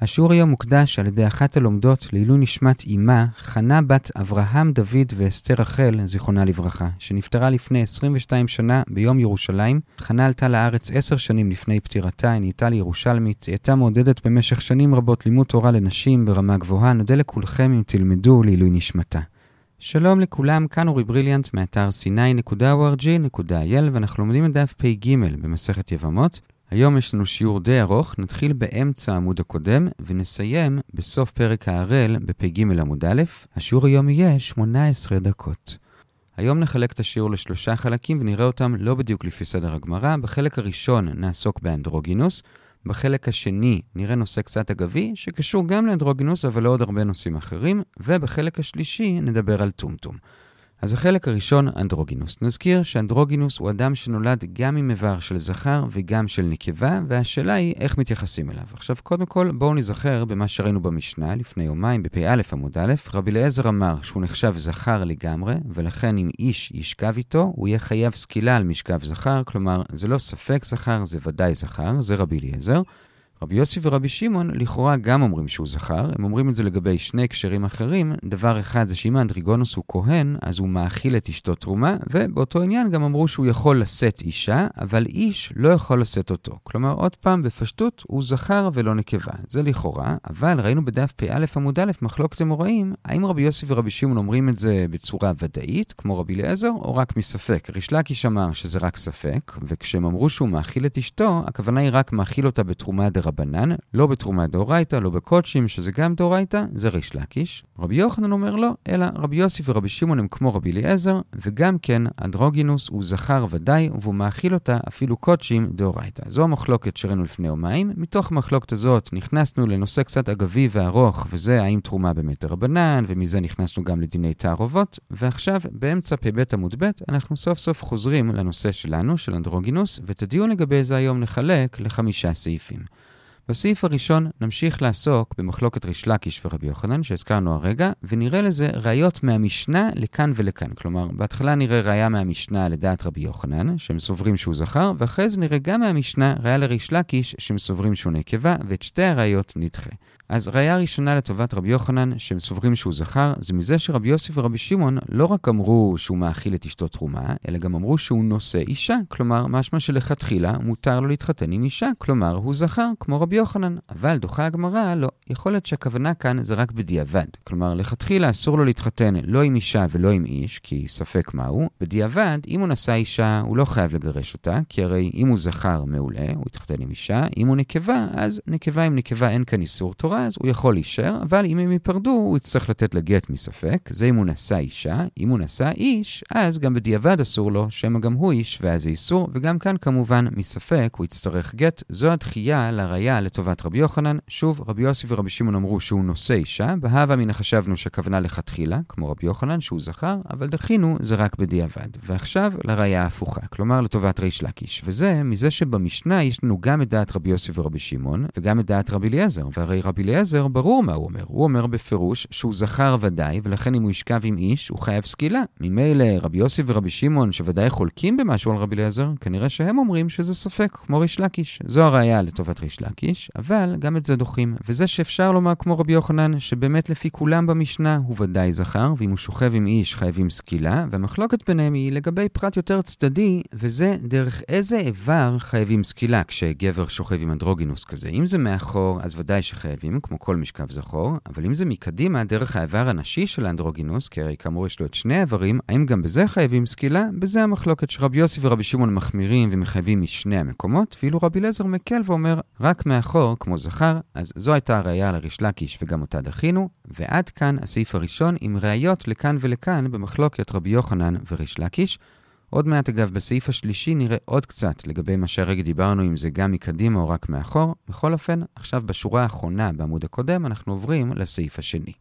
השיעור היום מוקדש על ידי אחת הלומדות לעילוי נשמת אמה, חנה בת אברהם דוד ואסתר רחל, זיכרונה לברכה, שנפטרה לפני 22 שנה ביום ירושלים. חנה עלתה לארץ עשר שנים לפני פטירתה, היא נהייתה לירושלמית, היא הייתה מעודדת במשך שנים רבות לימוד תורה לנשים ברמה גבוהה, נודה לכולכם אם תלמדו לעילוי נשמתה. שלום לכולם, כאן אורי בריליאנט מאתר sny.org.il ואנחנו לומדים את דף פ"ג במסכת יבמות. היום יש לנו שיעור די ארוך, נתחיל באמצע העמוד הקודם ונסיים בסוף פרק ההראל בפ"ג עמוד א'. השיעור היום יהיה 18 דקות. היום נחלק את השיעור לשלושה חלקים ונראה אותם לא בדיוק לפי סדר הגמרא. בחלק הראשון נעסוק באנדרוגינוס, בחלק השני נראה נושא קצת אגבי, שקשור גם לאנדרוגינוס אבל לעוד הרבה נושאים אחרים, ובחלק השלישי נדבר על טומטום. אז החלק הראשון, אנדרוגינוס. נזכיר שאנדרוגינוס הוא אדם שנולד גם עם איבר של זכר וגם של נקבה, והשאלה היא איך מתייחסים אליו. עכשיו, קודם כל, בואו נזכר במה שראינו במשנה לפני יומיים בפ"א עמוד א', רבי אליעזר אמר שהוא נחשב זכר לגמרי, ולכן אם איש ישכב איתו, הוא יהיה חייב סקילה על משכב זכר, כלומר, זה לא ספק זכר, זה ודאי זכר, זה רבי אליעזר. רבי יוסי ורבי שמעון לכאורה גם אומרים שהוא זכר, הם אומרים את זה לגבי שני הקשרים אחרים. דבר אחד זה שאם האנדריגונוס הוא כהן, אז הוא מאכיל את אשתו תרומה, ובאותו עניין גם אמרו שהוא יכול לשאת אישה, אבל איש לא יכול לשאת אותו. כלומר, עוד פעם, בפשטות, הוא זכר ולא נקבה. זה לכאורה, אבל ראינו בדף פ"א עמוד א', מחלוקת אמוראים, האם רבי יוסי ורבי שמעון אומרים את זה בצורה ודאית, כמו רבי אליעזר, או רק מספק? ריש לקיש אמר שזה רק ספק, וכשהם אמרו שהוא מאכיל את אשתו, הכוונה היא רק מאכיל אותה בתרומה דרבנן, לא בתרומה דאורייתא, לא בקודשים, שזה גם דאורייתא, זה ריש לקיש. רבי יוחנן אומר לא, אלא רבי יוסי ורבי שמעון הם כמו רבי אליעזר, וגם כן אנדרוגינוס הוא זכר ודאי, והוא מאכיל אותה אפילו קודשים דאורייתא. זו המחלוקת שראינו לפני יומיים. מתוך המחלוקת הזאת נכנסנו לנושא קצת אגבי וארוך, וזה האם תרומה באמת דרבנן, ומזה נכנסנו גם לדיני תערובות, ועכשיו, באמצע פ"ב עמוד ב', אנחנו סוף סוף חוזרים לנושא שלנו, של אנדרוגינוס, ואת הדיון לגבי זה היום נחלק לחמישה סעיפים. בסעיף הראשון נמשיך לעסוק במחלוקת ריש לקיש ורבי יוחנן שהזכרנו הרגע, ונראה לזה ראיות מהמשנה לכאן ולכאן. כלומר, בהתחלה נראה ראיה מהמשנה לדעת רבי יוחנן, שהם סוברים שהוא זכר, ואחרי זה נראה גם מהמשנה ראיה לריש לקיש, שהם סוברים שהוא נקבה, ואת שתי הראיות נדחה. אז ראיה ראשונה לטובת רבי יוחנן, שהם סוברים שהוא זכר, זה מזה שרבי יוסף ורבי שמעון לא רק אמרו שהוא מאכיל את אשתו תרומה, אלא גם אמרו שהוא נושא אישה. כלומר, משמע שלכתחילה מותר לו להתחתן עם אישה, כלומר, הוא זכר, כמו רבי יוחנן. אבל דוחה הגמרא, לא. יכול להיות שהכוונה כאן זה רק בדיעבד. כלומר, לכתחילה אסור לו להתחתן לא עם אישה ולא עם איש, כי ספק מהו. בדיעבד, אם הוא נשא אישה, הוא לא חייב לגרש אותה, כי הרי אם הוא זכר, מעולה, הוא יתחתן עם אישה. אם הוא נקבה, אז נקבה עם נקבה אין כאן איסור תורה, אז הוא יכול להישאר, אבל אם הם ייפרדו, הוא יצטרך לתת לה גט מספק. זה אם הוא נשא אישה. אם הוא נשא איש, אז גם בדיעבד אסור לו, שמא גם הוא איש, ואז זה איסור. וגם כאן כמובן, מספק, הוא יצטרך גט. זו הדחייה לראיה לטובת רבי יוחנן. שוב, רבי יוסי ורבי שמעון אמרו שהוא נושא אישה, בהווה מן חשבנו שהכוונה לכתחילה, כמו רבי יוחנן, שהוא זכר, אבל דחינו, זה רק בדיעבד. ועכשיו, לראיה ההפוכה, כלומר לטובת ריש לקיש. וזה, מזה שבמשנה יש לנו גם את דעת רבי יוסי ורבי שמעון, וגם את דעת רבי אליעזר. והרי רבי אליעזר, ברור מה הוא אומר. הוא אומר בפירוש שהוא זכר ודאי, ולכן אם הוא ישכב עם איש, הוא חייב סקילה. ממילא רבי יוסי ורבי שמעון, שוודאי חולקים במשהו על רבי אליעזר, כנראה שהם אומרים שזה ספק, כמו ריש לקיש. זו הראיה לטובת ריש לקיש, אבל גם את זה דוחים. וזה שאפשר לומר כמו רבי יוחנן, שבאמת לפי כולם במשנה הוא ודאי זכר, ואם הוא שוכב עם איש חייבים סקילה, והמחלוקת ביניהם היא לגבי פרט יותר צדדי, וזה דרך איזה איבר חייבים סקילה כשגבר שוכב עם אנדרוגינוס כזה. אם זה מאחור, אז ודאי שחייבים, כמו כל משכב זכור, אבל אם זה מקדימה, דרך האיבר הנשי של האנדרוגינוס, כי הרי כאמור יש לו את שני האיברים, האם גם בזה חייבים סקילה? בזה המחלוקת שרבי יוסי ורבי שמעון מחמירים ומחייבים משני המקומות, ואילו רבי אליעזר מקל ואומר רק מאחור, כמו זכר, אז זו הייתה הראייה לריש לקיש וגם אותה דחינו, ועד כאן הסעיף הראשון עם ראיות לכאן ולכאן במחלוקת רבי יוחנן וריש לקיש. עוד מעט אגב, בסעיף השלישי נראה עוד קצת לגבי מה שהרגע דיברנו, אם זה גם מקדימה או רק מאחור. בכל אופן, עכשיו בשורה האחרונה בעמוד הקודם, אנחנו עוברים לסעיף השני.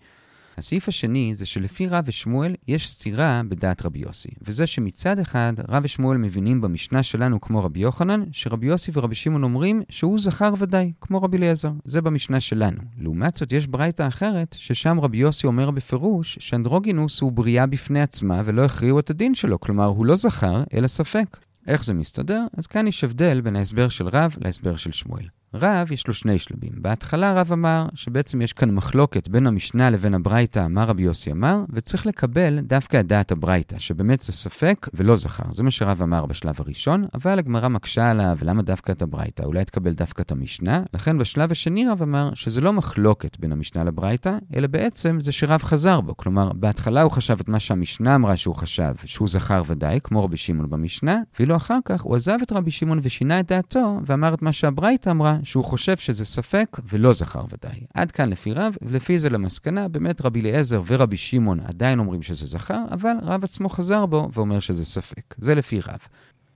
הסעיף השני זה שלפי רב ושמואל יש סתירה בדעת רבי יוסי, וזה שמצד אחד רב ושמואל מבינים במשנה שלנו כמו רבי יוחנן, שרבי יוסי ורבי שמעון אומרים שהוא זכר ודאי, כמו רבי אליעזר. זה במשנה שלנו. לעומת זאת יש ברייתא אחרת, ששם רבי יוסי אומר בפירוש שאנדרוגינוס הוא בריאה בפני עצמה ולא הכריעו את הדין שלו, כלומר הוא לא זכר, אלא ספק. איך זה מסתדר? אז כאן יש הבדל בין ההסבר של רב להסבר של שמואל. רב, יש לו שני שלבים. בהתחלה רב אמר שבעצם יש כאן מחלוקת בין המשנה לבין הברייתא, מה רבי יוסי אמר, וצריך לקבל דווקא את דעת הברייתא, שבאמת זה ספק ולא זכר. זה מה שרב אמר בשלב הראשון, אבל הגמרא מקשה עליו, למה דווקא את הברייתא? אולי תקבל דווקא את המשנה? לכן בשלב השני רב אמר שזה לא מחלוקת בין המשנה לברייתא, אלא בעצם זה שרב חזר בו. כלומר, בהתחלה הוא חשב את מה שהמשנה אמרה שהוא חשב, שהוא זכר ודאי, כמו רבי שמעון במשנה, ואילו אחר כך הוא עזב את רבי שמעון ושינה את דעתו, ואמר את מה שהוא חושב שזה ספק ולא זכר ודאי. עד כאן לפי רב, ולפי זה למסקנה, באמת רבי אליעזר ורבי שמעון עדיין אומרים שזה זכר, אבל רב עצמו חזר בו ואומר שזה ספק. זה לפי רב.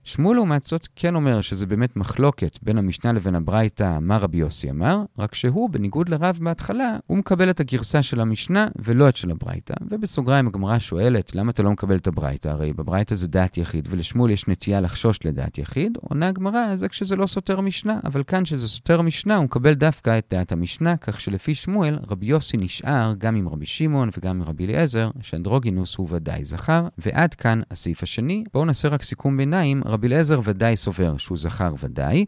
שמואל לעומת זאת כן אומר שזה באמת מחלוקת בין המשנה לבין הברייתא, מה רבי יוסי אמר, רק שהוא, בניגוד לרב בהתחלה, הוא מקבל את הגרסה של המשנה ולא את של הברייתא. ובסוגריים הגמרא שואלת, למה אתה לא מקבל את הברייתא? הרי בברייתא זה דעת יחיד, ולשמואל יש נטייה לחשוש לדעת יחיד. עונה הגמרא, זה כשזה לא סותר משנה, אבל כאן שזה סותר משנה, הוא מקבל דווקא את דעת המשנה, כך שלפי שמואל, רבי יוסי נשאר גם עם רבי שמעון וגם עם רבי אליעזר, שאנדרוגינוס הוא ודאי זכר. רבי אליעזר ודאי סובר שהוא זכר ודאי.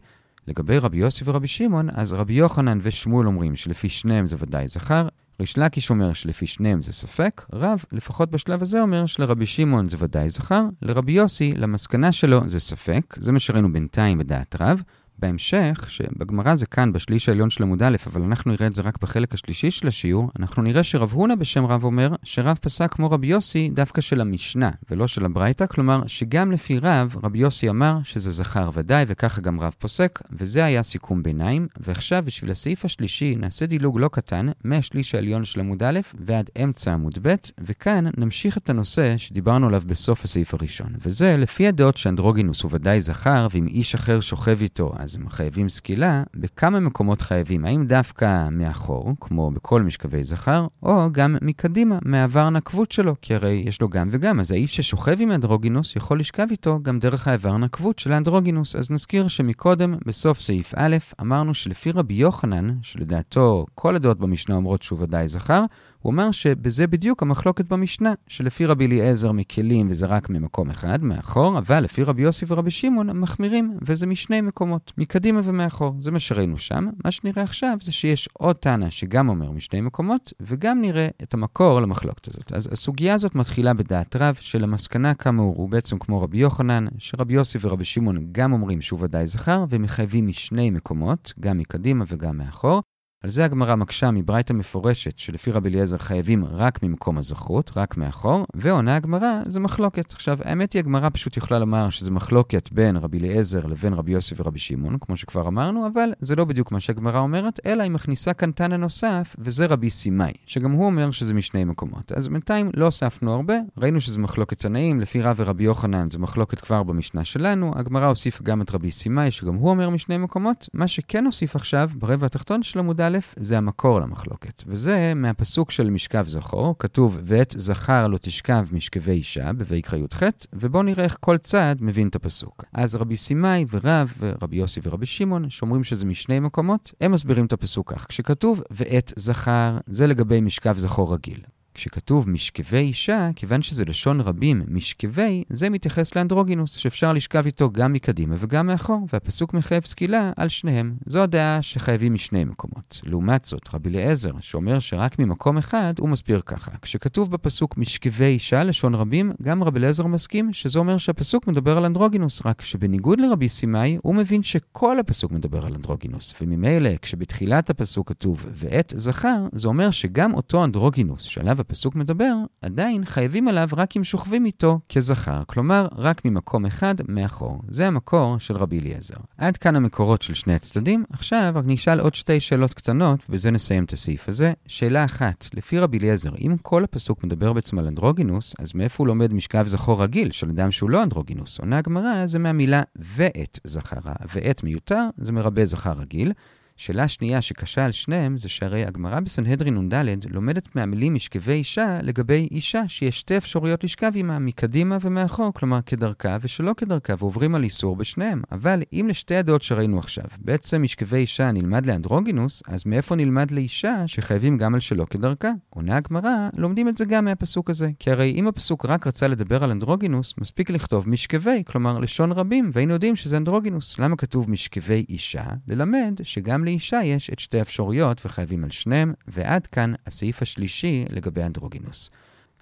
לגבי רבי יוסי ורבי שמעון, אז רבי יוחנן ושמואל אומרים שלפי שניהם זה ודאי זכר, ריש לקיש אומר שלפי שניהם זה ספק, רב, לפחות בשלב הזה, אומר שלרבי שמעון זה ודאי זכר, לרבי יוסי, למסקנה שלו זה ספק, זה מה שראינו בינתיים בדעת רב. בהמשך, שבגמרא זה כאן בשליש העליון של עמוד א', אבל אנחנו נראה את זה רק בחלק השלישי של השיעור, אנחנו נראה שרב הונא בשם רב אומר שרב פסק כמו רבי יוסי דווקא של המשנה ולא של הברייתא, כלומר שגם לפי רב, רבי יוסי אמר שזה זכר ודאי וככה גם רב פוסק, וזה היה סיכום ביניים. ועכשיו בשביל הסעיף השלישי נעשה דילוג לא קטן מהשליש העליון של עמוד א' ועד אמצע עמוד ב', וכאן נמשיך את הנושא שדיברנו עליו בסוף הסעיף הראשון, וזה לפי הדעות שאנדרוגינוס הוא ודאי זכר, ואם איש אחר שוכב איתו אז הם חייבים סקילה, בכמה מקומות חייבים? האם דווקא מאחור, כמו בכל משכבי זכר, או גם מקדימה, מהעבר נקבות שלו, כי הרי יש לו גם וגם, אז האיש ששוכב עם אנדרוגינוס יכול לשכב איתו גם דרך העבר נקבות של האנדרוגינוס. אז נזכיר שמקודם, בסוף סעיף א', אמרנו שלפי רבי יוחנן, שלדעתו כל הדעות במשנה אומרות שהוא ודאי זכר, הוא אמר שבזה בדיוק המחלוקת במשנה, שלפי רבי אליעזר מקלים וזה רק ממקום אחד, מאחור, אבל לפי רבי יוסי ורבי שמעון מחמירים, וזה משני מקומות, מקדימה ומאחור. זה מה שראינו שם. מה שנראה עכשיו זה שיש עוד טענה שגם אומר משני מקומות, וגם נראה את המקור למחלוקת הזאת. אז הסוגיה הזאת מתחילה בדעת רב, שלמסקנה כאמור הוא בעצם כמו רבי יוחנן, שרבי יוסי ורבי שמעון גם אומרים שהוא ודאי זכר, ומחייבים משני מקומות, גם מקדימה וגם מאחור. על זה הגמרא מקשה מברייתא מפורשת, שלפי רבי אליעזר חייבים רק ממקום הזכרות, רק מאחור, ועונה הגמרא זה מחלוקת. עכשיו, האמת היא, הגמרא פשוט יכולה לומר שזה מחלוקת בין רבי אליעזר לבין רבי יוסי ורבי שמעון, כמו שכבר אמרנו, אבל זה לא בדיוק מה שהגמרא אומרת, אלא היא מכניסה כאן תנא נוסף, וזה רבי סימאי, שגם הוא אומר שזה משני מקומות. אז בינתיים לא הוספנו הרבה, ראינו שזה מחלוקת צנאים, לפי רב ורבי יוחנן זה מחלוקת כבר במשנה שלנו, הגמרא הוסיפה גם את רבי סימאי, שגם הוא אומר משני מקומות. מה שכן הוסיף עכשיו, ברבע התחתון של עמוד א', זה המקור למחלוקת, וזה מהפסוק של משכב זכור, כתוב, ואת זכר לא תשכב משכבי אישה, בויקרא י"ח, ובואו נראה איך כל צד מבין את הפסוק. אז רבי סימאי ורב, ורבי יוסי ורבי שמעון, שאומרים שזה משני מקומות, הם מסבירים את הפסוק כך. כשכתוב ואת זכר, זה לגבי משכב זכור רגיל. כשכתוב משכבי אישה, כיוון שזה לשון רבים, משכבי, זה מתייחס לאנדרוגינוס, שאפשר לשכב איתו גם מקדימה וגם מאחור, והפסוק מחייב סקילה על שניהם. זו הדעה שחייבים משני מקומות. לעומת זאת, רבי אליעזר, שאומר שרק ממקום אחד, הוא מסביר ככה. כשכתוב בפסוק משכבי אישה, לשון רבים, גם רבי אליעזר מסכים שזה אומר שהפסוק מדבר על אנדרוגינוס, רק שבניגוד לרבי סימאי, הוא מבין שכל הפסוק מדבר על אנדרוגינוס, וממילא, כשבתחילת הפסוק כתוב ואת זכר, זה אומר שגם אותו אנדרוגינוס, שעליו הפסוק מדבר, עדיין חייבים עליו רק אם שוכבים איתו כזכר, כלומר, רק ממקום אחד מאחור. זה המקור של רבי אליעזר. עד כאן המקורות של שני הצדדים, עכשיו רק נשאל עוד שתי שאלות קטנות, ובזה נסיים את הסעיף הזה. שאלה אחת, לפי רבי אליעזר, אם כל הפסוק מדבר בעצם על אנדרוגינוס, אז מאיפה הוא לומד משכב זכור רגיל של אדם שהוא לא אנדרוגינוס? עונה הגמרא זה מהמילה ואת זכרה, ואת מיותר זה מרבה זכר רגיל. שאלה שנייה שקשה על שניהם זה שהרי הגמרא בסנהדרין נ"ד לומדת מהמילים משכבי אישה לגבי אישה שיש שתי אפשרויות לשכב עימה מקדימה ומאחור, כלומר כדרכה ושלא כדרכה, ועוברים על איסור בשניהם. אבל אם לשתי הדעות שראינו עכשיו, בעצם משכבי אישה נלמד לאנדרוגינוס, אז מאיפה נלמד לאישה שחייבים גם על שלא כדרכה? עונה הגמרא, לומדים את זה גם מהפסוק הזה. כי הרי אם הפסוק רק רצה לדבר על אנדרוגינוס, מספיק לכתוב משכבי, כלומר לשון רבים, והיינו יודעים שזה אנדרוגינוס. למה כתוב משכבי אישה? ללמד שגם לאישה יש את שתי האפשרויות וחייבים על שניהם, ועד כאן הסעיף השלישי לגבי אנדרוגינוס.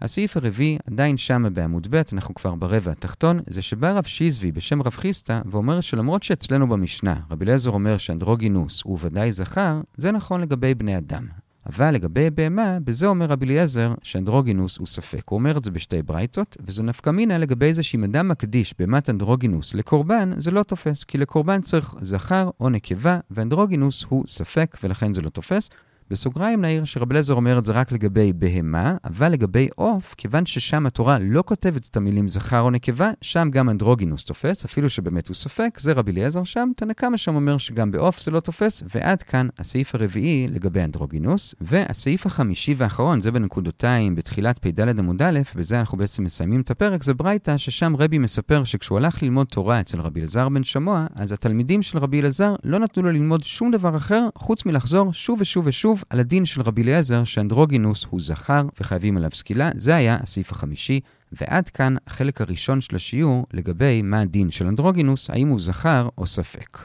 הסעיף הרביעי, עדיין שמה בעמוד ב', אנחנו כבר ברבע התחתון, זה שבא רב שיזבי בשם רב חיסטה ואומר שלמרות שאצלנו במשנה, רבי אליעזר אומר שאנדרוגינוס הוא ודאי זכר, זה נכון לגבי בני אדם. אבל לגבי בהמה, בזה אומר רבי אליעזר שאנדרוגינוס הוא ספק. הוא אומר את זה בשתי ברייתות, וזו נפקא מינה לגבי זה שאם אדם מקדיש בהמת אנדרוגינוס לקורבן, זה לא תופס, כי לקורבן צריך זכר או נקבה, ואנדרוגינוס הוא ספק, ולכן זה לא תופס. בסוגריים נעיר שרב אליעזר אומר את זה רק לגבי בהמה, אבל לגבי עוף, כיוון ששם התורה לא כותבת את המילים זכר או נקבה, שם גם אנדרוגינוס תופס, אפילו שבאמת הוא ספק, זה רבי אליעזר שם, תנא קמא שם אומר שגם בעוף זה לא תופס, ועד כאן הסעיף הרביעי לגבי אנדרוגינוס, והסעיף החמישי והאחרון, זה בנקודותיים, בתחילת פ"ד עמוד א', בזה אנחנו בעצם מסיימים את הפרק, זה ברייתא, ששם רבי מספר שכשהוא הלך ללמוד תורה אצל רבי אלעזר בן שמוע, אז התלמידים של רבי אלעזר לא נתנו לו ללמוד שום דבר אחר, חוץ מלחזור שוב ושוב ושוב על הדין של רבי אליעזר שאנדרוגינוס הוא זכר וחייבים עליו סקילה, זה היה הסעיף החמישי, ועד כאן החלק הראשון של השיעור לגבי מה הדין של אנדרוגינוס, האם הוא זכר או ספק.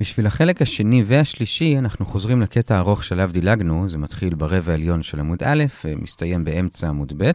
בשביל החלק השני והשלישי, אנחנו חוזרים לקטע הארוך שעליו דילגנו, זה מתחיל ברבע העליון של עמוד א', ומסתיים באמצע עמוד ב'.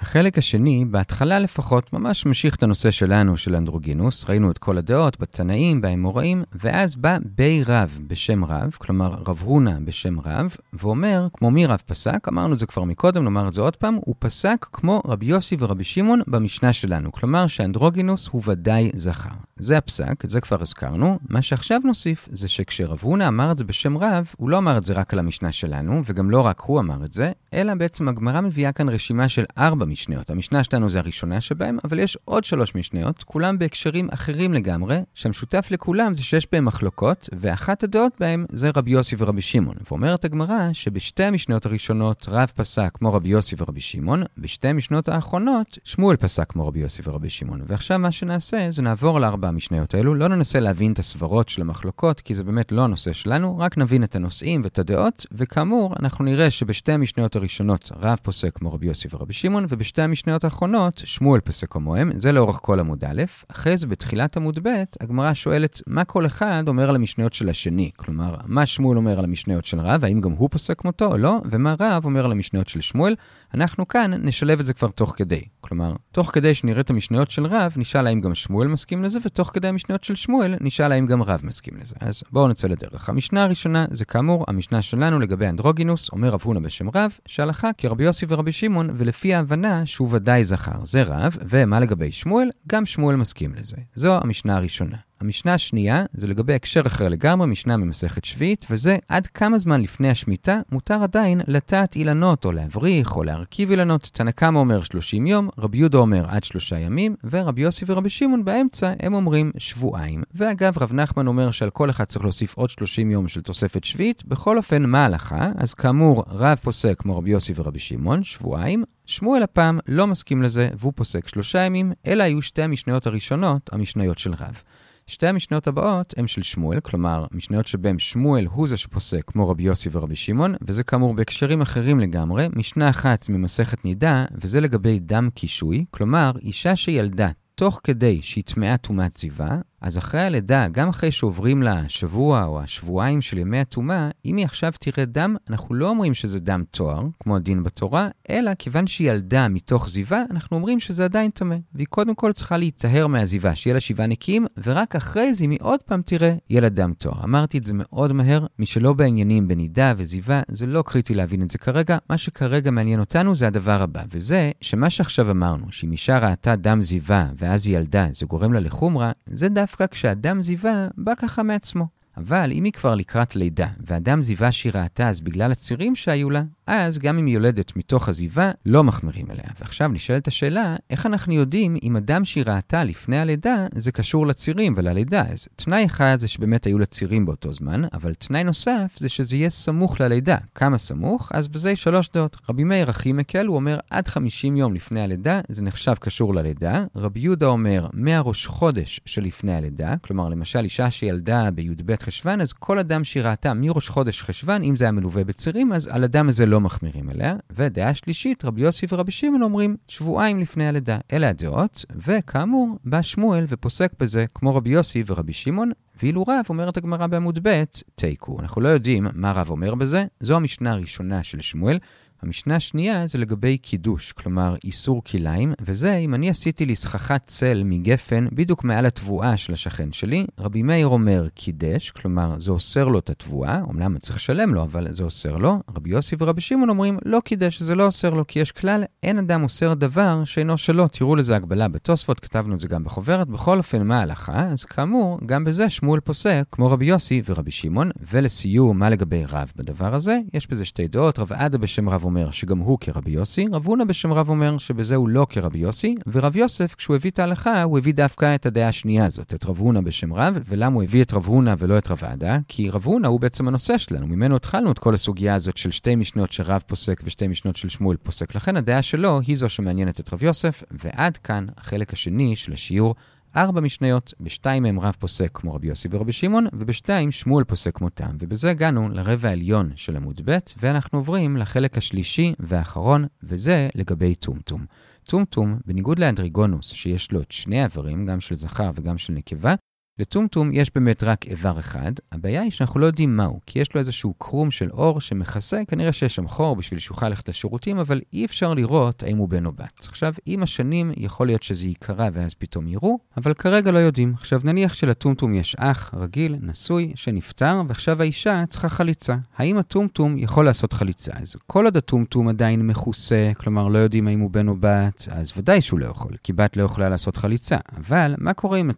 החלק השני, בהתחלה לפחות, ממש ממשיך את הנושא שלנו, של אנדרוגינוס. ראינו את כל הדעות בתנאים, באמוראים, ואז בא בי רב בשם רב, כלומר רב הונא בשם רב, ואומר, כמו מי רב פסק, אמרנו את זה כבר מקודם, נאמר את זה עוד פעם, הוא פסק כמו רבי יוסי ורבי שמעון במשנה שלנו, כלומר שאנדרוגינוס הוא ודאי זכר. זה הפסק, את זה כבר הזכרנו. מה שעכשיו נוסיף, זה שכשרב הונא אמר את זה בשם רב, הוא לא אמר את זה רק על המשנה שלנו, וגם לא רק הוא אמר את זה, אלא בעצם הגמרא מביאה כאן רשימה של ארבע משניות. המשנה שלנו זה הראשונה שבהם, אבל יש עוד שלוש משניות, כולם בהקשרים אחרים לגמרי, שהמשותף לכולם זה שיש בהם מחלוקות, ואחת הדעות בהם זה רבי יוסי ורבי שמעון. ואומרת הגמרא שבשתי המשניות הראשונות רב פסק כמו רבי יוסי ורבי שמעון, בשתי המשניות האחרונות שמואל פסק כמו רבי יוסי ורבי שמעון. ועכשיו מה שנעשה זה נעבור לארבע המשניות האלו, לא ננסה להבין את הסברות של המחלוקות, כי זה באמת לא הנושא שלנו, רק נבין את הנושאים ואת הדעות, וכאמור, אנחנו נראה שבשתי המשניות הראשונות רב פוסק כמו רבי יוסי ורבי שמעון, ובשתי המשניות האחרונות שמואל פוסק כמוהם, זה לאורך כל עמוד א', אחרי זה בתחילת עמוד ב', הגמרא שואלת מה כל אחד אומר על המשניות של השני, כלומר, מה שמואל אומר על המשניות של רב, האם גם הוא פוסק כמותו או לא, ומה רב אומר על המשניות של שמואל, אנחנו כאן נשלב את זה כבר תוך כדי. כלומר, תוך כדי שנראה את המשניות של רב, נשאל האם גם שמואל מסכים לזה, ותוך כדי המשניות של שמואל, נשאל האם גם רב מסכים לזה. אז בואו נצא לדרך. המשנה הראשונה זה כאמור, המשנה שלנו לגבי אנדרוגינוס, אומר רב הונא בשם רב, שהלכה כרבי יוסי ורבי שמעון, ולפי ההבנה שהוא ודאי זכר. זה רב, ומה לגבי שמואל? גם שמואל מסכים לזה. זו המשנה הראשונה. המשנה השנייה זה לגבי הקשר אחר לגמרי, משנה ממסכת שביעית, וזה עד כמה זמן לפני השמיטה מותר עדיין לטעת אילנות או להבריך או להרכיב אילנות. תנא קמא אומר 30 יום, רבי יהודה אומר עד שלושה ימים, ורבי יוסי ורבי שמעון באמצע הם אומרים שבועיים. ואגב, רב נחמן אומר שעל כל אחד צריך להוסיף עוד 30 יום של תוספת שביעית. בכל אופן, מה ההלכה? אז כאמור, רב פוסק כמו רבי יוסי ורבי שמעון, שבועיים. שמואל הפעם לא מסכים לזה, והוא פוסק שלושה ימים, אלא היו שתי המשניות הראשונות, המשניות של רב. שתי המשניות הבאות הן של שמואל, כלומר, משניות שבהן שמואל הוא זה שפוסק, כמו רבי יוסי ורבי שמעון, וזה כאמור בהקשרים אחרים לגמרי. משנה אחת ממסכת נידה, וזה לגבי דם קישוי, כלומר, אישה שילדה תוך כדי שהיא טמאה טומאת זיווה, אז אחרי הלידה, גם אחרי שעוברים לה שבוע או השבועיים של ימי הטומאה, אם היא עכשיו תראה דם, אנחנו לא אומרים שזה דם תואר, כמו הדין בתורה, אלא כיוון שהיא ילדה מתוך זיווה, אנחנו אומרים שזה עדיין טמא. והיא קודם כל צריכה להיטהר מהזיווה, שיהיה לה שבעה נקיים, ורק אחרי זה, אם היא עוד פעם תראה, יהיה לה דם תואר. אמרתי את זה מאוד מהר, מי שלא בעניינים בנידה וזיווה, זה לא קריטי להבין את זה כרגע, מה שכרגע מעניין אותנו זה הדבר הבא, וזה שמה שעכשיו אמרנו, שאם אישה ראתה דם זיווה ואז היא ילדה, זה גורם לה לחומרה, זה דווקא כשאדם זיווה בא ככה מעצמו. אבל אם היא כבר לקראת לידה, ואדם זיווה שהיא ראתה אז בגלל הצירים שהיו לה, אז גם אם היא יולדת מתוך הזיווה, לא מחמירים אליה. ועכשיו נשאלת השאלה, איך אנחנו יודעים אם אדם שהיא ראתה לפני הלידה, זה קשור לצירים וללידה? אז תנאי אחד זה שבאמת היו לה צירים באותו זמן, אבל תנאי נוסף זה שזה יהיה סמוך ללידה. כמה סמוך? אז בזה שלוש דעות. רבי מאיר הכי מקל, הוא אומר עד 50 יום לפני הלידה, זה נחשב קשור ללידה. רבי יהודה אומר מהראש חודש שלפני הלידה, כלומר למשל אישה שילדה בי"ב חשוון, אז כל אדם שהיא ראתה מראש חודש חשוון, אם זה היה מלווה בצירים, אז על אדם הזה לא לא מחמירים אליה. ודעה שלישית, רבי יוסי ורבי שמעון אומרים שבועיים לפני הלידה. אלה הדעות, וכאמור, בא שמואל ופוסק בזה כמו רבי יוסי ורבי שמעון, ואילו רב אומרת הגמרא בעמוד ב', תיקו. אנחנו לא יודעים מה רב אומר בזה, זו המשנה הראשונה של שמואל. המשנה השנייה זה לגבי קידוש, כלומר איסור כליים, וזה אם אני עשיתי לי סככת צל מגפן בדיוק מעל התבואה של השכן שלי, רבי מאיר אומר קידש, כלומר זה אוסר לו את התבואה, אמנם צריך לשלם לו, אבל זה אוסר לו. רבי יוסי ורבי שמעון אומרים לא קידש, זה לא אוסר לו, כי יש כלל, אין אדם אוסר דבר שאינו שלו. תראו לזה הגבלה בתוספות, כתבנו את זה גם בחוברת. בכל אופן, מה ההלכה? אז כאמור, גם בזה שמואל פוסק, כמו רבי יוסי ורבי שמעון. ולסיום, מה לגבי רב בדבר הזה? יש בזה שתי דעות, רב עדה בשם רב אומר שגם הוא כרבי יוסי, רב הונא בשם רב אומר שבזה הוא לא כרבי יוסי, ורב יוסף, כשהוא הביא את ההלכה, הוא הביא דווקא את הדעה השנייה הזאת, את רב הונא בשם רב, ולמה הוא הביא את רב הונא ולא את רב עדה? כי רב הונא הוא בעצם הנושא שלנו, ממנו התחלנו את כל הסוגיה הזאת של שתי משנות שרב פוסק ושתי משנות של שמואל פוסק. לכן הדעה שלו היא זו שמעניינת את רב יוסף, ועד כאן החלק השני של השיעור. ארבע משניות, בשתיים מהם רב פוסק כמו רבי יוסי ורבי שמעון, ובשתיים שמואל פוסק כמותם. ובזה הגענו לרבע העליון של עמוד ב', ואנחנו עוברים לחלק השלישי והאחרון, וזה לגבי טומטום. טומטום, בניגוד לאנדריגונוס, שיש לו את שני איברים, גם של זכר וגם של נקבה, לטומטום יש באמת רק איבר אחד, הבעיה היא שאנחנו לא יודעים מהו, כי יש לו איזשהו קרום של אור שמכסה, כנראה שיש שם חור בשביל שיוכל ללכת לשירותים, אבל אי אפשר לראות האם הוא בן או בת. עכשיו, עם השנים יכול להיות שזה ייקרא ואז פתאום יראו, אבל כרגע לא יודעים. עכשיו נניח שלטומטום יש אח רגיל, נשוי, שנפטר, ועכשיו האישה צריכה חליצה. האם הטומטום יכול לעשות חליצה? אז כל עוד הטומטום עדיין מכוסה, כלומר לא יודעים האם הוא בן או בת, אז ודאי שהוא לא יכול, כי בת לא יכולה לעשות חליצה. אבל מה קורה אם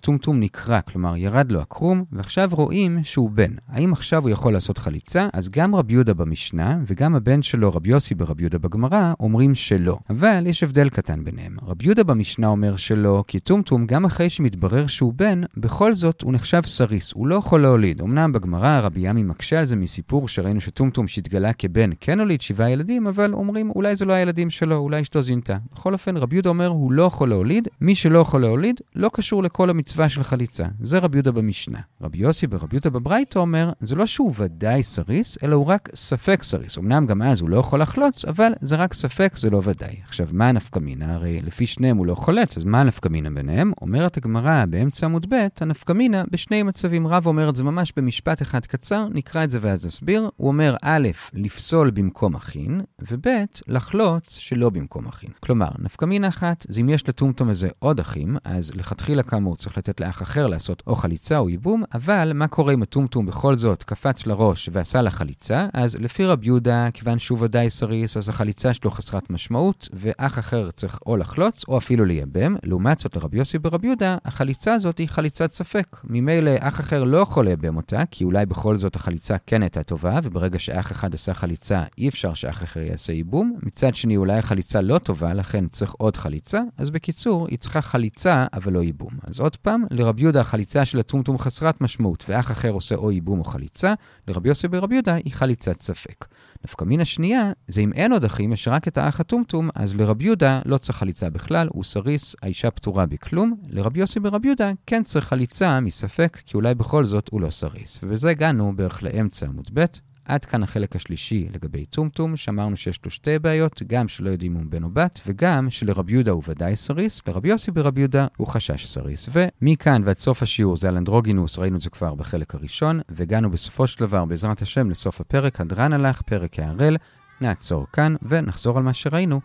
כלומר ירד לו הקרום, ועכשיו רואים שהוא בן. האם עכשיו הוא יכול לעשות חליצה? אז גם רבי יהודה במשנה, וגם הבן שלו, רבי יוסי ברבי יהודה בגמרא, אומרים שלא. אבל יש הבדל קטן ביניהם. רבי יהודה במשנה אומר שלא, כי טומטום, גם אחרי שמתברר שהוא בן, בכל זאת הוא נחשב סריס, הוא לא יכול להוליד. אמנם בגמרא רבי ימי מקשה על זה מסיפור שראינו שטומטום שהתגלה כבן כן הוליד שבעה ילדים, אבל אומרים אולי זה לא הילדים שלו, אולי אשתו זינתה. בכל אופן, רבי יהודה אומר הוא לא יכול להוליד, מי שלא יכול להוליד, לא קשור לכל המצווה של חליצה. זה רבי יהודה במשנה. רבי יוסי ברבי יהודה בברייתא אומר, זה לא שהוא ודאי סריס, אלא הוא רק ספק סריס. אמנם גם אז הוא לא יכול לחלוץ, אבל זה רק ספק, זה לא ודאי. עכשיו, מה הנפקמינה? הרי לפי שניהם הוא לא חולץ, אז מה הנפקמינה ביניהם? אומרת הגמרא באמצע עמוד ב', הנפקמינה בשני מצבים. רב אומר את זה ממש במשפט אחד קצר, נקרא את זה ואז נסביר. הוא אומר, א', לפסול במקום אחין, וב', לחלוץ שלא במקום אחין. כלומר, נפקמינה אחת, זה אם יש לטומטום הזה עוד אחים, אז לכתחילה כאמור צריך לתת לאח אחר לעשות או חליצה או ייבום, אבל מה קורה אם הטומטום בכל זאת קפץ לראש ועשה לה חליצה? אז לפי רב יהודה, כיוון שהוא ודאי סריס, אז החליצה שלו חסרת משמעות, ואח אחר צריך או לחלוץ או אפילו לייבם. לעומת זאת, לרבי יוסי ברב יהודה, החליצה הזאת היא חליצת ספק. ממילא אח אחר לא יכול לייבם אותה, כי אולי בכל זאת החליצה כן הייתה טובה, וברגע שאח אחד עשה חליצה, אי אפשר שאח אחר יעשה ייבום. מצד שני, אולי החליצה לא טובה, לכן צריך עוד חליצה. אז בקיצור, היא צריכה חליצה, אבל לא ייבום. אז עוד פעם, לרבי יהודה החליצה של הטומטום חסרת משמעות, ואח אחר עושה או ייבום או חליצה, לרבי יוסי ברבי יהודה היא חליצת ספק. נפקא מינה שנייה, זה אם אין עוד אחים, יש רק את האח הטומטום, אז לרבי יהודה לא צריך חליצה בכלל, הוא סריס, האישה פטורה בכלום. לרבי יוסי ברבי יהודה כן צריך חליצה מספק, כי אולי בכל זאת הוא לא סריס. ובזה הגענו בערך לאמצע עמוד ב'. עד כאן החלק השלישי לגבי טומטום, שאמרנו שיש לו שתי בעיות, גם שלא יודעים אם הוא בן או בת, וגם שלרבי יהודה הוא ודאי סריס, לרבי יוסי ברבי יהודה הוא חשש סריס. ומכאן ועד סוף השיעור זה על אנדרוגינוס, ראינו את זה כבר בחלק הראשון, והגענו בסופו של דבר, בעזרת השם, לסוף הפרק, הדרן הלך, פרק הערל. נעצור כאן ונחזור על מה שראינו.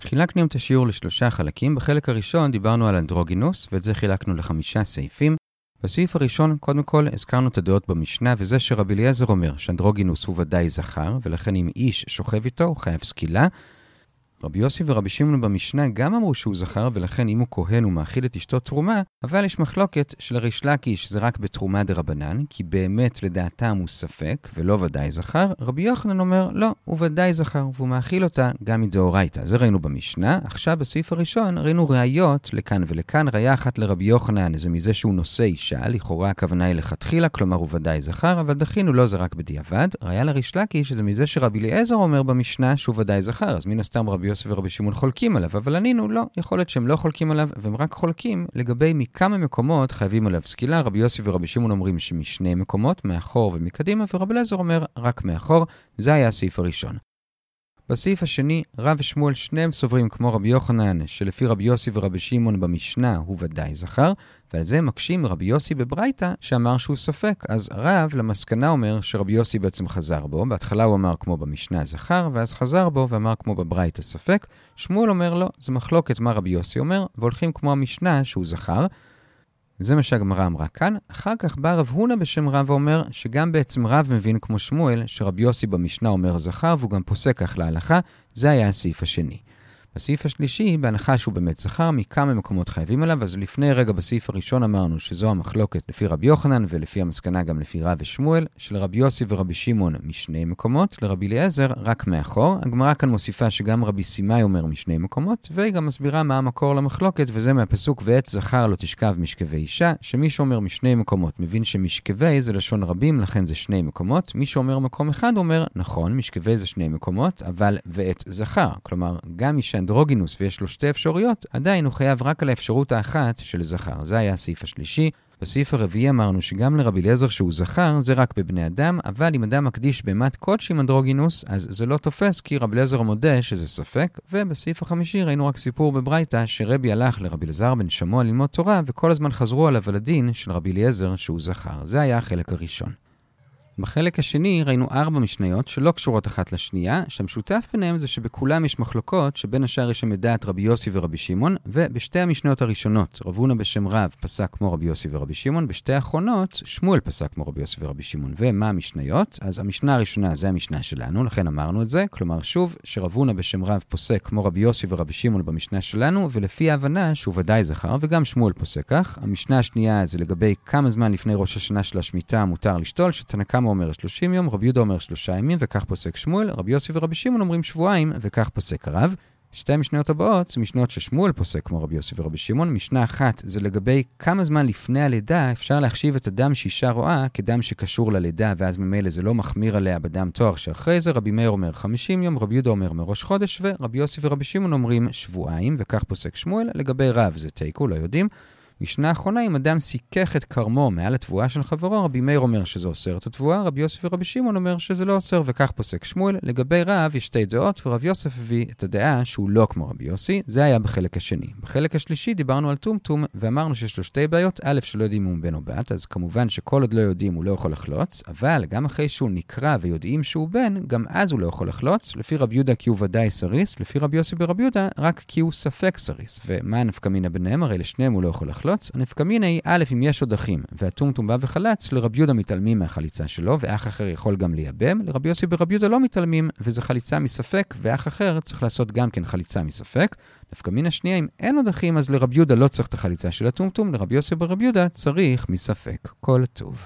חילקנו את השיעור לשלושה חלקים. בחלק הראשון דיברנו על אנדרוגינוס, ואת זה חילקנו לחמישה סעיפים. בסעיף הראשון, קודם כל, הזכרנו את הדעות במשנה, וזה שרבי אליעזר אומר שאנדרוגינוס הוא ודאי זכר, ולכן אם איש שוכב איתו, הוא חייב סקילה. רבי יוסי ורבי שמעון במשנה גם אמרו שהוא זכר, ולכן אם הוא כהן הוא מאכיל את אשתו תרומה, אבל יש מחלוקת של ריש לקיש זה רק בתרומה דה רבנן, כי באמת לדעתם הוא ספק, ולא ודאי זכר. רבי יוחנן אומר, לא, הוא ודאי זכר, והוא מאכיל אותה גם מדאורייתא. זה ראינו במשנה. עכשיו, בסעיף הראשון, ראינו ראיות לכאן ולכאן. ראיה אחת לרבי יוחנן, זה מזה שהוא נושא אישה, לכאורה הכוונה היא לכתחילה, כלומר הוא ודאי זכר, אבל דחינו לו זה רק בדיעבד. ראיה לריש לקיש, זה מזה שרבי יוסף ורבי שמעון חולקים עליו, אבל ענינו לא, יכול להיות שהם לא חולקים עליו, והם רק חולקים לגבי מכמה מקומות חייבים עליו סקילה. רבי יוסי ורבי שמעון אומרים שמשני מקומות, מאחור ומקדימה, ורבי אליעזר אומר רק מאחור. זה היה הסעיף הראשון. בסעיף השני, רב ושמואל שניהם סוברים כמו רבי יוחנן, שלפי רבי יוסי ורבי שמעון במשנה הוא ודאי זכר, ועל זה מקשים רבי יוסי בברייתא, שאמר שהוא ספק. אז רב למסקנה אומר שרבי יוסי בעצם חזר בו, בהתחלה הוא אמר כמו במשנה זכר, ואז חזר בו ואמר כמו בברייתא ספק. שמואל אומר לו, זה מחלוקת מה רבי יוסי אומר, והולכים כמו המשנה שהוא זכר. זה מה שהגמרא אמרה כאן. אחר כך בא רב הונא בשם רב ואומר שגם בעצם רב מבין כמו שמואל, שרבי יוסי במשנה אומר זכר, והוא גם פוסק כך להלכה. זה היה הסעיף השני. בסעיף השלישי, בהנחה שהוא באמת זכר, מכמה מקומות חייבים עליו, אז לפני רגע בסעיף הראשון אמרנו שזו המחלוקת לפי רבי יוחנן, ולפי המסקנה גם לפי רב ושמואל, שלרבי יוסי ורבי שמעון משני מקומות, לרבי אליעזר רק מאחור. הגמרא כאן מוסיפה שגם רבי סימאי אומר משני מקומות, והיא גם מסבירה מה המקור למחלוקת, וזה מהפסוק ועת זכר לא תשכב משכבי אישה, שמי שאומר משני מקומות מבין שמשכבי זה לשון רבים, לכן זה שני מקומות. מי שאומר מקום אחד אומר, נכון, משכבי זה שני מקומות, אבל ועת זכר. כלומר, גם אישה אנדרוגינוס ויש לו שתי אפשרויות, עדיין הוא חייב רק על האפשרות האחת של זכר. זה היה הסעיף השלישי. בסעיף הרביעי אמרנו שגם לרבי אליעזר שהוא זכר, זה רק בבני אדם, אבל אם אדם מקדיש בהמת קודש עם אנדרוגינוס, אז זה לא תופס, כי רבי אליעזר מודה שזה ספק. ובסעיף החמישי ראינו רק סיפור בברייתא, שרבי הלך לרבי אלעזר בן שמוע ללמוד תורה, וכל הזמן חזרו עליו על הדין של רבי אליעזר שהוא זכר. זה היה החלק הראשון. בחלק השני ראינו ארבע משניות שלא קשורות אחת לשנייה, שהמשותף ביניהם זה שבכולם יש מחלוקות שבין השאר יש שם את דעת רבי יוסי ורבי שמעון, ובשתי המשניות הראשונות, רב הונא בשם רב פסק כמו רבי יוסי ורבי שמעון, בשתי האחרונות שמואל פסק כמו רבי יוסי ורבי שמעון. ומה המשניות? אז המשנה הראשונה זה המשנה שלנו, לכן אמרנו את זה, כלומר שוב, שרב הונא בשם רב פוסק כמו רבי יוסי ורבי שמעון במשנה שלנו, ולפי ההבנה שהוא ודאי זכר, וגם שמואל פוסק כך. המשנה השנייה זה לגבי כמה זמן לפני ראש השנה של השמיטה מותר לשתול, שתנקם חכם אומר 30 יום, רבי יהודה אומר שלושה ימים, וכך פוסק שמואל, רבי יוסי ורבי שמעון אומרים שבועיים, וכך פוסק הרב. שתי המשניות הבאות זה משנות ששמואל פוסק כמו רבי יוסי ורבי שמעון. משנה אחת זה לגבי כמה זמן לפני הלידה אפשר להחשיב את הדם שאישה רואה כדם שקשור ללידה, ואז ממילא זה לא מחמיר עליה בדם תואר שאחרי זה. רבי מאיר אומר 50 יום, רבי יהודה אומר מראש חודש, ורבי יוסי ורבי שמעון אומרים שבועיים, וכך פוסק שמואל. לגבי רב זה תיקו, לא יודעים. משנה אחרונה, אם אדם סיכך את כרמו מעל התבואה של חברו, רבי מאיר אומר שזה אוסר את התבואה, רבי יוסף ורבי שמעון אומר שזה לא אוסר, וכך פוסק שמואל. לגבי רב יש שתי דעות, ורב יוסף הביא את הדעה שהוא לא כמו רבי יוסי. זה היה בחלק השני. בחלק השלישי דיברנו על טומטום, ואמרנו שיש לו שתי בעיות. א', שלא יודעים אם הוא בן או בת, אז כמובן שכל עוד לא יודעים הוא לא יכול לחלוץ, אבל גם אחרי שהוא נקרא ויודעים שהוא בן, גם אז הוא לא יכול לחלוץ. לפי רבי יהודה כי הוא ודאי סריס, לפי רבי יוסי ברבי יהודה רק כי הוא ספק סריס. ומה הנפקמינה ביניהם? הרי לשניהם הוא לא יכול. לחלוץ, הנפקמינה היא א', אם יש עוד אחים, והטומטום בא וחלץ, לרבי יהודה מתעלמים מהחליצה שלו, ואח אחר יכול גם לייבם, לרבי יוסי ברבי יהודה לא מתעלמים, וזו חליצה מספק, ואח אחר צריך לעשות גם כן חליצה מספק. נפקמינה שנייה, אם אין עוד אחים, אז לרבי יהודה לא צריך את החליצה של הטומטום, לרבי יוסי ברבי יהודה צריך מספק. כל טוב.